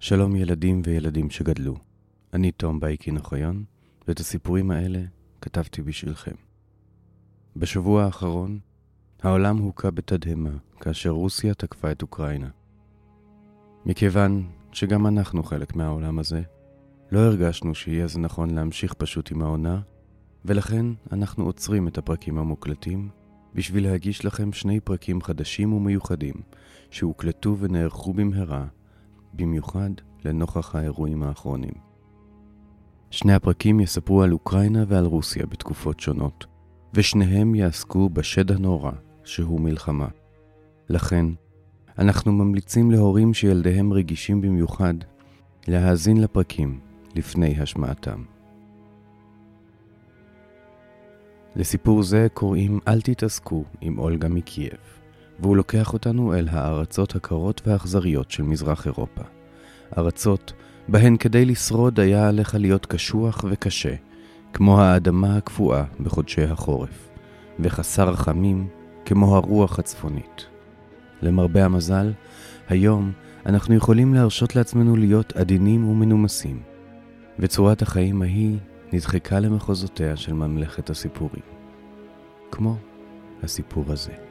שלום ילדים וילדים שגדלו. אני תום בייקין אוחיון, ואת הסיפורים האלה כתבתי בשבילכם. בשבוע האחרון, העולם הוכה בתדהמה כאשר רוסיה תקפה את אוקראינה. מכיוון שגם אנחנו חלק מהעולם הזה, לא הרגשנו שיהיה זה נכון להמשיך פשוט עם העונה, ולכן אנחנו עוצרים את הפרקים המוקלטים בשביל להגיש לכם שני פרקים חדשים ומיוחדים שהוקלטו ונערכו במהרה, במיוחד לנוכח האירועים האחרונים. שני הפרקים יספרו על אוקראינה ועל רוסיה בתקופות שונות, ושניהם יעסקו בשד הנורא שהוא מלחמה. לכן, אנחנו ממליצים להורים שילדיהם רגישים במיוחד להאזין לפרקים לפני השמעתם. לסיפור זה קוראים "אל תתעסקו" עם אולגה מקייב, והוא לוקח אותנו אל הארצות הקרות והאכזריות של מזרח אירופה. ארצות בהן כדי לשרוד היה עליך להיות קשוח וקשה, כמו האדמה הקפואה בחודשי החורף, וחסר רחמים כמו הרוח הצפונית. למרבה המזל, היום אנחנו יכולים להרשות לעצמנו להיות עדינים ומנומסים, וצורת החיים ההיא נדחקה למחוזותיה של ממלכת הסיפורים. כמו הסיפור הזה.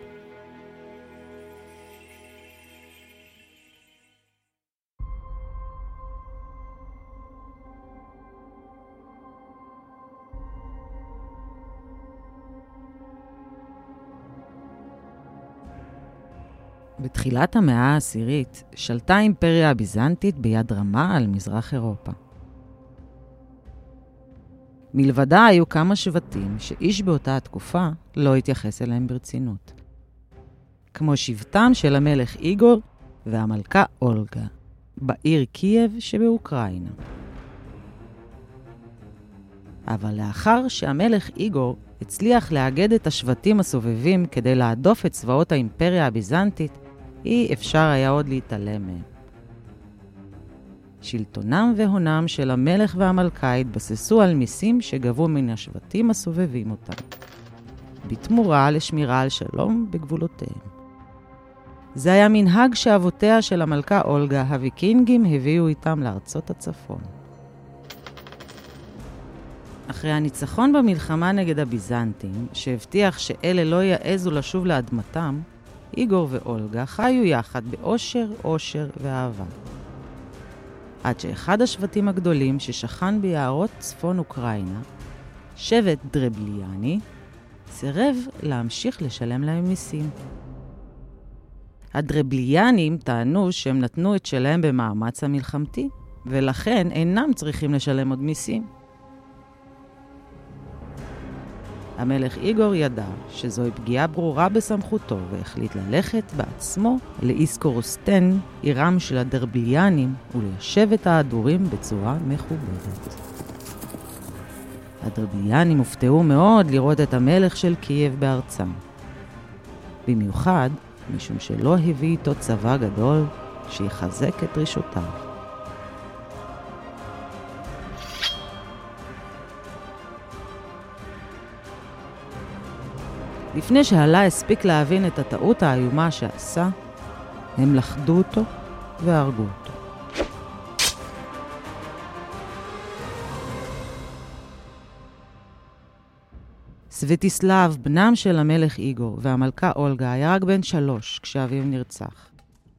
בתחילת המאה העשירית שלטה האימפריה הביזנטית ביד רמה על מזרח אירופה. מלבדה היו כמה שבטים שאיש באותה התקופה לא התייחס אליהם ברצינות. כמו שבטם של המלך איגור והמלכה אולגה, בעיר קייב שבאוקראינה. אבל לאחר שהמלך איגור הצליח לאגד את השבטים הסובבים כדי להדוף את צבאות האימפריה הביזנטית, אי אפשר היה עוד להתעלם מהם. שלטונם והונם של המלך והמלכה התבססו על מיסים שגבו מן השבטים הסובבים אותם, בתמורה לשמירה על שלום בגבולותיהם. זה היה מנהג שאבותיה של המלכה אולגה, הוויקינגים, הביאו איתם לארצות הצפון. אחרי הניצחון במלחמה נגד הביזנטים, שהבטיח שאלה לא יעזו לשוב לאדמתם, איגור ואולגה חיו יחד באושר, אושר ואהבה. עד שאחד השבטים הגדולים ששכן ביערות צפון אוקראינה, שבט דרבליאני, סירב להמשיך לשלם להם מיסים. הדרבליאנים טענו שהם נתנו את שלהם במאמץ המלחמתי, ולכן אינם צריכים לשלם עוד מיסים. המלך איגור ידע שזוהי פגיעה ברורה בסמכותו והחליט ללכת בעצמו לאיסקורוסטן, עירם של הדרבליאנים, וליישב את ההדורים בצורה מכובדת. הדרבליאנים הופתעו מאוד לראות את המלך של קייב בארצם. במיוחד משום שלא הביא איתו צבא גדול שיחזק את דרישותיו. לפני שהלה הספיק להבין את הטעות האיומה שעשה, הם לכדו אותו והרגו אותו. סווטיסלב, בנם של המלך איגור והמלכה אולגה, היה רק בן שלוש כשאביו נרצח.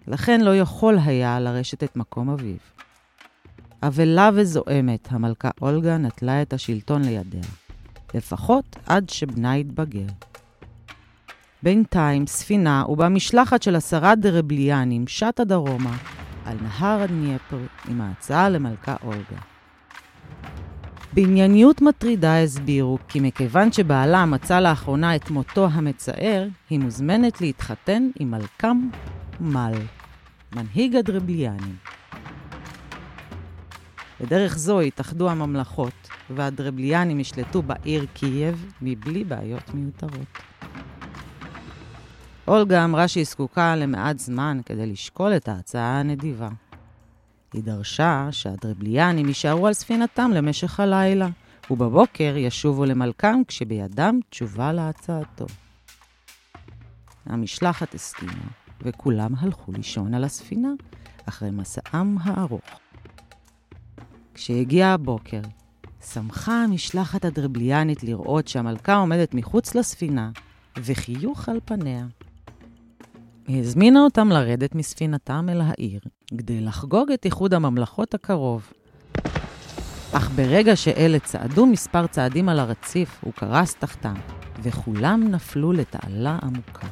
לכן לא יכול היה לרשת את מקום אביו. אבלה וזועמת, המלכה אולגה נטלה את השלטון לידיה, לפחות עד שבנה יתבגר. בינתיים ספינה ובמשלחת של עשרה דרבליאנים שטה דרומה על נהר הדניפר עם ההצעה למלכה אולגה. בענייניות מטרידה הסבירו כי מכיוון שבעלה מצא לאחרונה את מותו המצער, היא מוזמנת להתחתן עם מלכם מל, מנהיג הדרבליאנים. בדרך זו התאחדו הממלכות, והדרבליאנים ישלטו בעיר קייב מבלי בעיות מיותרות. אולגה אמרה שהיא זקוקה למעט זמן כדי לשקול את ההצעה הנדיבה. היא דרשה שהדרבליאנים יישארו על ספינתם למשך הלילה, ובבוקר ישובו למלכם כשבידם תשובה להצעתו. המשלחת הסכימה, וכולם הלכו לישון על הספינה, אחרי מסעם הארוך. כשהגיע הבוקר, שמחה המשלחת הדרבליאנית לראות שהמלכה עומדת מחוץ לספינה, וחיוך על פניה. היא הזמינה אותם לרדת מספינתם אל העיר, כדי לחגוג את איחוד הממלכות הקרוב. אך ברגע שאלה צעדו מספר צעדים על הרציף, הוא קרס תחתם, וכולם נפלו לתעלה עמוקה,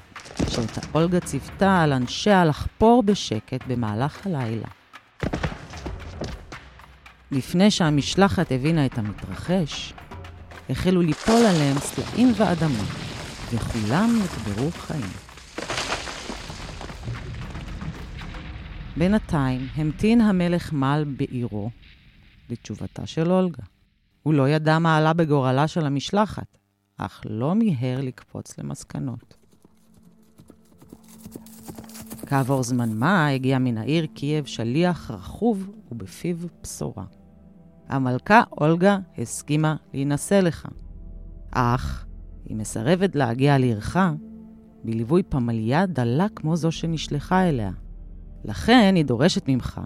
שאותה אולגה ציוותה על אנשיה לחפור בשקט במהלך הלילה. לפני שהמשלחת הבינה את המתרחש, החלו ליפול עליהם סלעים ואדמה, וכולם נקברו חיים. בינתיים המתין המלך מל בעירו לתשובתה של אולגה. הוא לא ידע מה עלה בגורלה של המשלחת, אך לא מיהר לקפוץ למסקנות. כעבור זמן מה הגיע מן העיר קייב שליח רכוב ובפיו בשורה. המלכה אולגה הסכימה להינשא לך, אך היא מסרבת להגיע לעירך בליווי פמליה דלה כמו זו שנשלחה אליה. לכן היא דורשת ממך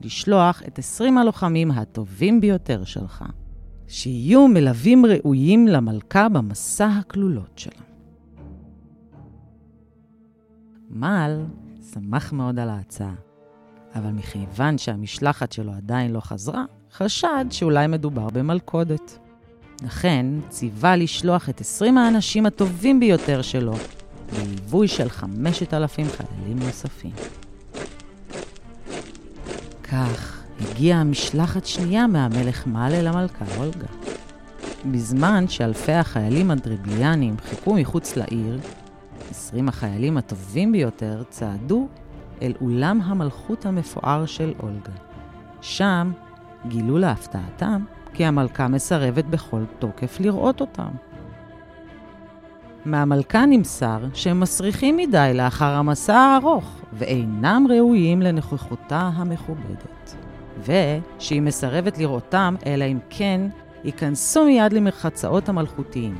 לשלוח את 20 הלוחמים הטובים ביותר שלך, שיהיו מלווים ראויים למלכה במסע הכלולות שלה. מעל שמח מאוד על ההצעה, אבל מכיוון שהמשלחת שלו עדיין לא חזרה, חשד שאולי מדובר במלכודת. לכן ציווה לשלוח את 20 האנשים הטובים ביותר שלו בליווי של 5,000 חיילים נוספים. כך הגיעה משלחת שנייה מהמלך מעל אל המלכה אולגה. בזמן שאלפי החיילים הדריבליאנים חיכו מחוץ לעיר, 20 החיילים הטובים ביותר צעדו אל אולם המלכות המפואר של אולגה. שם גילו להפתעתם כי המלכה מסרבת בכל תוקף לראות אותם. מהמלכה נמסר שהם מסריחים מדי לאחר המסע הארוך, ואינם ראויים לנוכחותה המכובדת. ושהיא מסרבת לראותם, אלא אם כן ייכנסו מיד למרחצאות המלכותיים.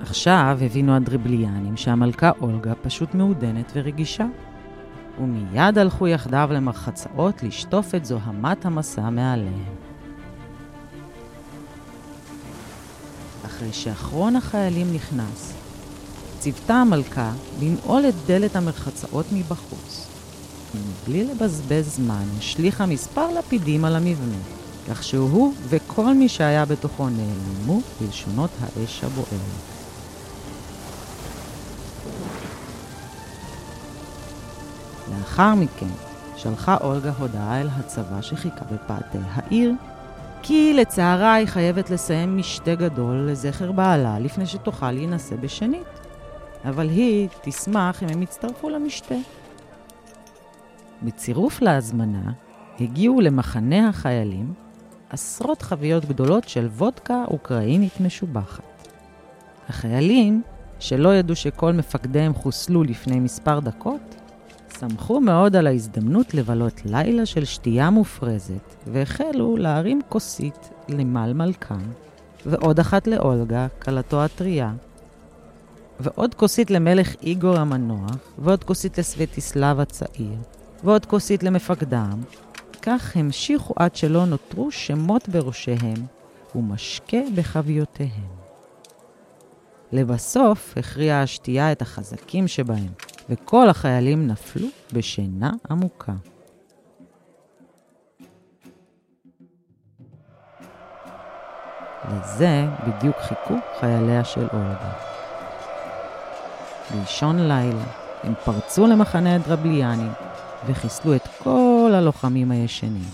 עכשיו הבינו הדריבליאנים שהמלכה אולגה פשוט מעודנת ורגישה. ומיד הלכו יחדיו למרחצאות לשטוף את זוהמת המסע מעליהם. אחרי שאחרון החיילים נכנס, ציוותה המלכה לנעול את דלת המרחצאות מבחוץ. ומבלי לבזבז זמן, השליכה מספר לפידים על המבנה, כך שהוא וכל מי שהיה בתוכו נעלמו בלשונות האש הבוערת. לאחר מכן שלחה אולגה הודעה אל הצבא שחיכה בפאתי העיר, כי לצערה היא חייבת לסיים משתה גדול לזכר בעלה לפני שתוכל להינשא בשנית. אבל היא תשמח אם הם יצטרפו למשתה. בצירוף להזמנה הגיעו למחנה החיילים עשרות חביות גדולות של וודקה אוקראינית משובחת. החיילים, שלא ידעו שכל מפקדיהם חוסלו לפני מספר דקות, שמחו מאוד על ההזדמנות לבלות לילה של שתייה מופרזת, והחלו להרים כוסית למל מלכם, ועוד אחת לאולגה, כלתו הטריה, ועוד כוסית למלך איגור המנוח, ועוד כוסית לסווטיסלב הצעיר, ועוד כוסית למפקדם. כך המשיכו עד שלא נותרו שמות בראשיהם, ומשקה בחביותיהם. לבסוף הכריעה השתייה את החזקים שבהם, וכל החיילים נפלו בשינה עמוקה. לזה בדיוק חיכו חייליה של אולגה. באישון לילה הם פרצו למחנה הדרבליאנים וחיסלו את כל הלוחמים הישנים.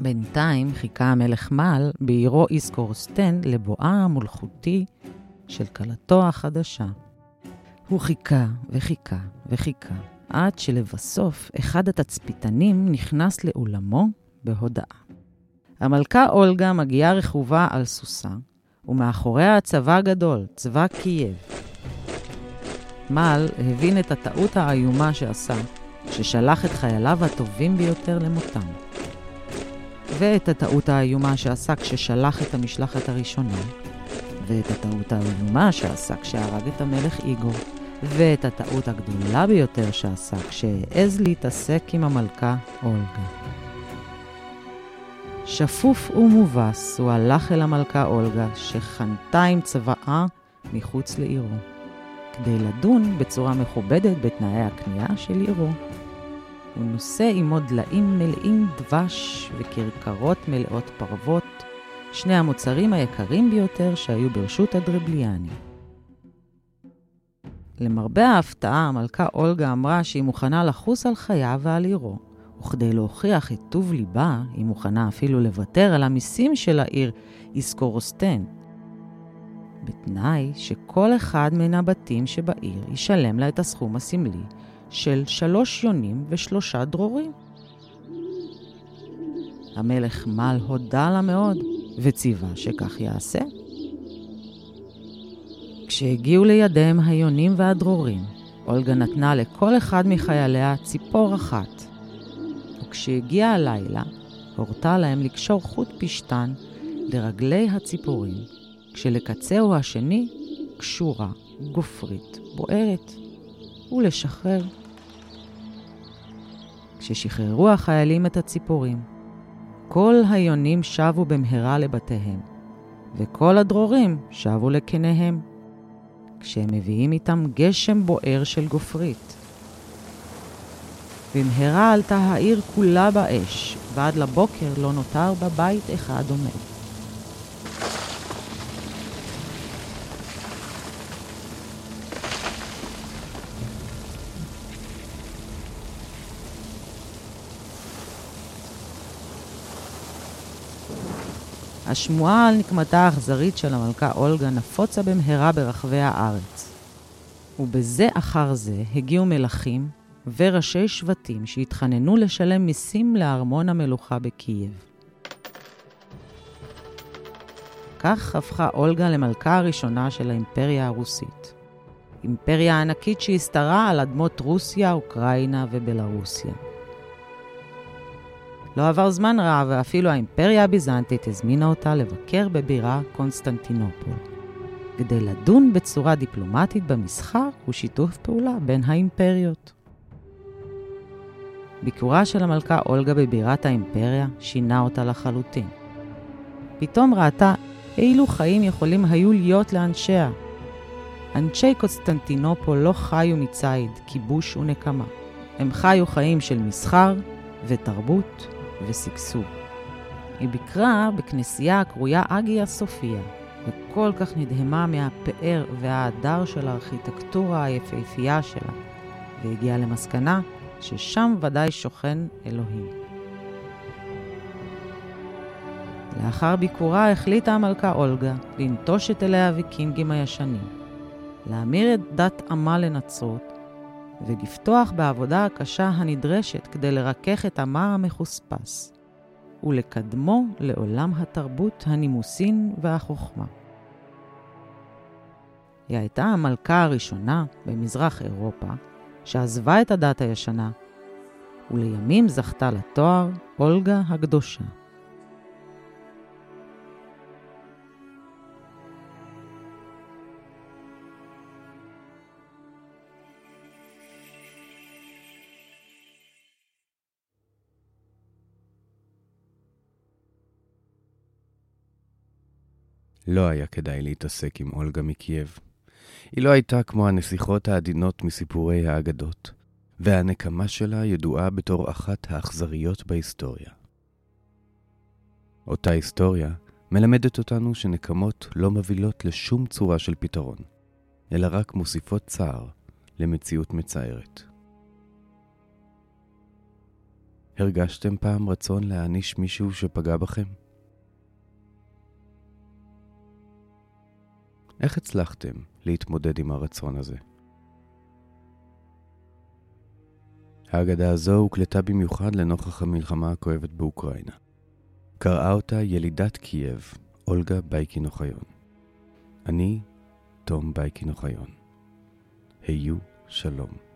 בינתיים חיכה המלך מל בעירו איסקורסטן לבואה המולכותי של כלתו החדשה. הוא חיכה וחיכה וחיכה, עד שלבסוף אחד התצפיתנים נכנס לאולמו בהודעה. המלכה אולגה מגיעה רכובה על סוסה, ומאחוריה הצבא הגדול, צבא קייב. מל הבין את הטעות האיומה שעשה, ששלח את חייליו הטובים ביותר למותם. ואת הטעות האיומה שעשה כששלח את המשלחת הראשונה, ואת הטעות האיומה שעשה כשהרג את המלך איגור, ואת הטעות הגדולה ביותר שעשה כשהעז להתעסק עם המלכה אולגה. שפוף ומובס הוא הלך אל המלכה אולגה, שחנתה עם צבאה מחוץ לעירו, כדי לדון בצורה מכובדת בתנאי הקנייה של עירו. הוא נושא עמו דליים מלאים דבש וכרכרות מלאות פרוות, שני המוצרים היקרים ביותר שהיו ברשות הדרבליאני. למרבה ההפתעה, המלכה אולגה אמרה שהיא מוכנה לחוס על חייו ועל עירו, וכדי להוכיח את טוב ליבה, היא מוכנה אפילו לוותר על המיסים של העיר איסקורוסטן, בתנאי שכל אחד מן הבתים שבעיר ישלם לה את הסכום הסמלי של שלוש יונים ושלושה דרורים. המלך מל הודה לה מאוד, וציווה שכך יעשה. כשהגיעו לידיהם היונים והדרורים, אולגה נתנה לכל אחד מחייליה ציפור אחת. וכשהגיע הלילה, הורתה להם לקשור חוט פשתן לרגלי הציפורים, כשלקצהו השני קשורה גופרית בוערת, ולשחרר. כששחררו החיילים את הציפורים, כל היונים שבו במהרה לבתיהם, וכל הדרורים שבו לקניהם. כשהם מביאים איתם גשם בוער של גופרית. במהרה עלתה העיר כולה באש, ועד לבוקר לא נותר בה בית אחד עומד. השמועה על נקמתה האכזרית של המלכה אולגה נפוצה במהרה ברחבי הארץ. ובזה אחר זה הגיעו מלכים וראשי שבטים שהתחננו לשלם מיסים לארמון המלוכה בקייב. כך הפכה אולגה למלכה הראשונה של האימפריה הרוסית. אימפריה ענקית שהסתרה על אדמות רוסיה, אוקראינה ובלרוסיה. לא עבר זמן רב, ואפילו האימפריה הביזנטית הזמינה אותה לבקר בבירה קונסטנטינופול, כדי לדון בצורה דיפלומטית במסחר ושיתוף פעולה בין האימפריות. ביקורה של המלכה אולגה בבירת האימפריה שינה אותה לחלוטין. פתאום ראתה אילו חיים יכולים היו להיות לאנשיה. אנשי קונסטנטינופול לא חיו מציד, כיבוש ונקמה. הם חיו חיים של מסחר ותרבות ושגשוג. היא ביקרה בכנסייה הקרויה אגיה סופיה, וכל כך נדהמה מהפאר וההדר של הארכיטקטורה היפהפייה שלה, והגיעה למסקנה ששם ודאי שוכן אלוהים. לאחר ביקורה החליטה המלכה אולגה לנטוש את אלי הוויקינגים הישנים, להמיר את דת עמה לנצרות ולפתוח בעבודה הקשה הנדרשת כדי לרכך את עמה המחוספס, ולקדמו לעולם התרבות, הנימוסין והחוכמה. היא הייתה המלכה הראשונה במזרח אירופה שעזבה את הדת הישנה, ולימים זכתה לתואר אולגה הקדושה. לא היה כדאי להתעסק עם אולגה מקייב. היא לא הייתה כמו הנסיכות העדינות מסיפורי האגדות, והנקמה שלה ידועה בתור אחת האכזריות בהיסטוריה. אותה היסטוריה מלמדת אותנו שנקמות לא מבהילות לשום צורה של פתרון, אלא רק מוסיפות צער למציאות מצערת. הרגשתם פעם רצון להעניש מישהו שפגע בכם? איך הצלחתם להתמודד עם הרצון הזה? האגדה הזו הוקלטה במיוחד לנוכח המלחמה הכואבת באוקראינה. קראה אותה ילידת קייב, אולגה בייקין אוחיון. אני, תום בייקין אוחיון. היו שלום.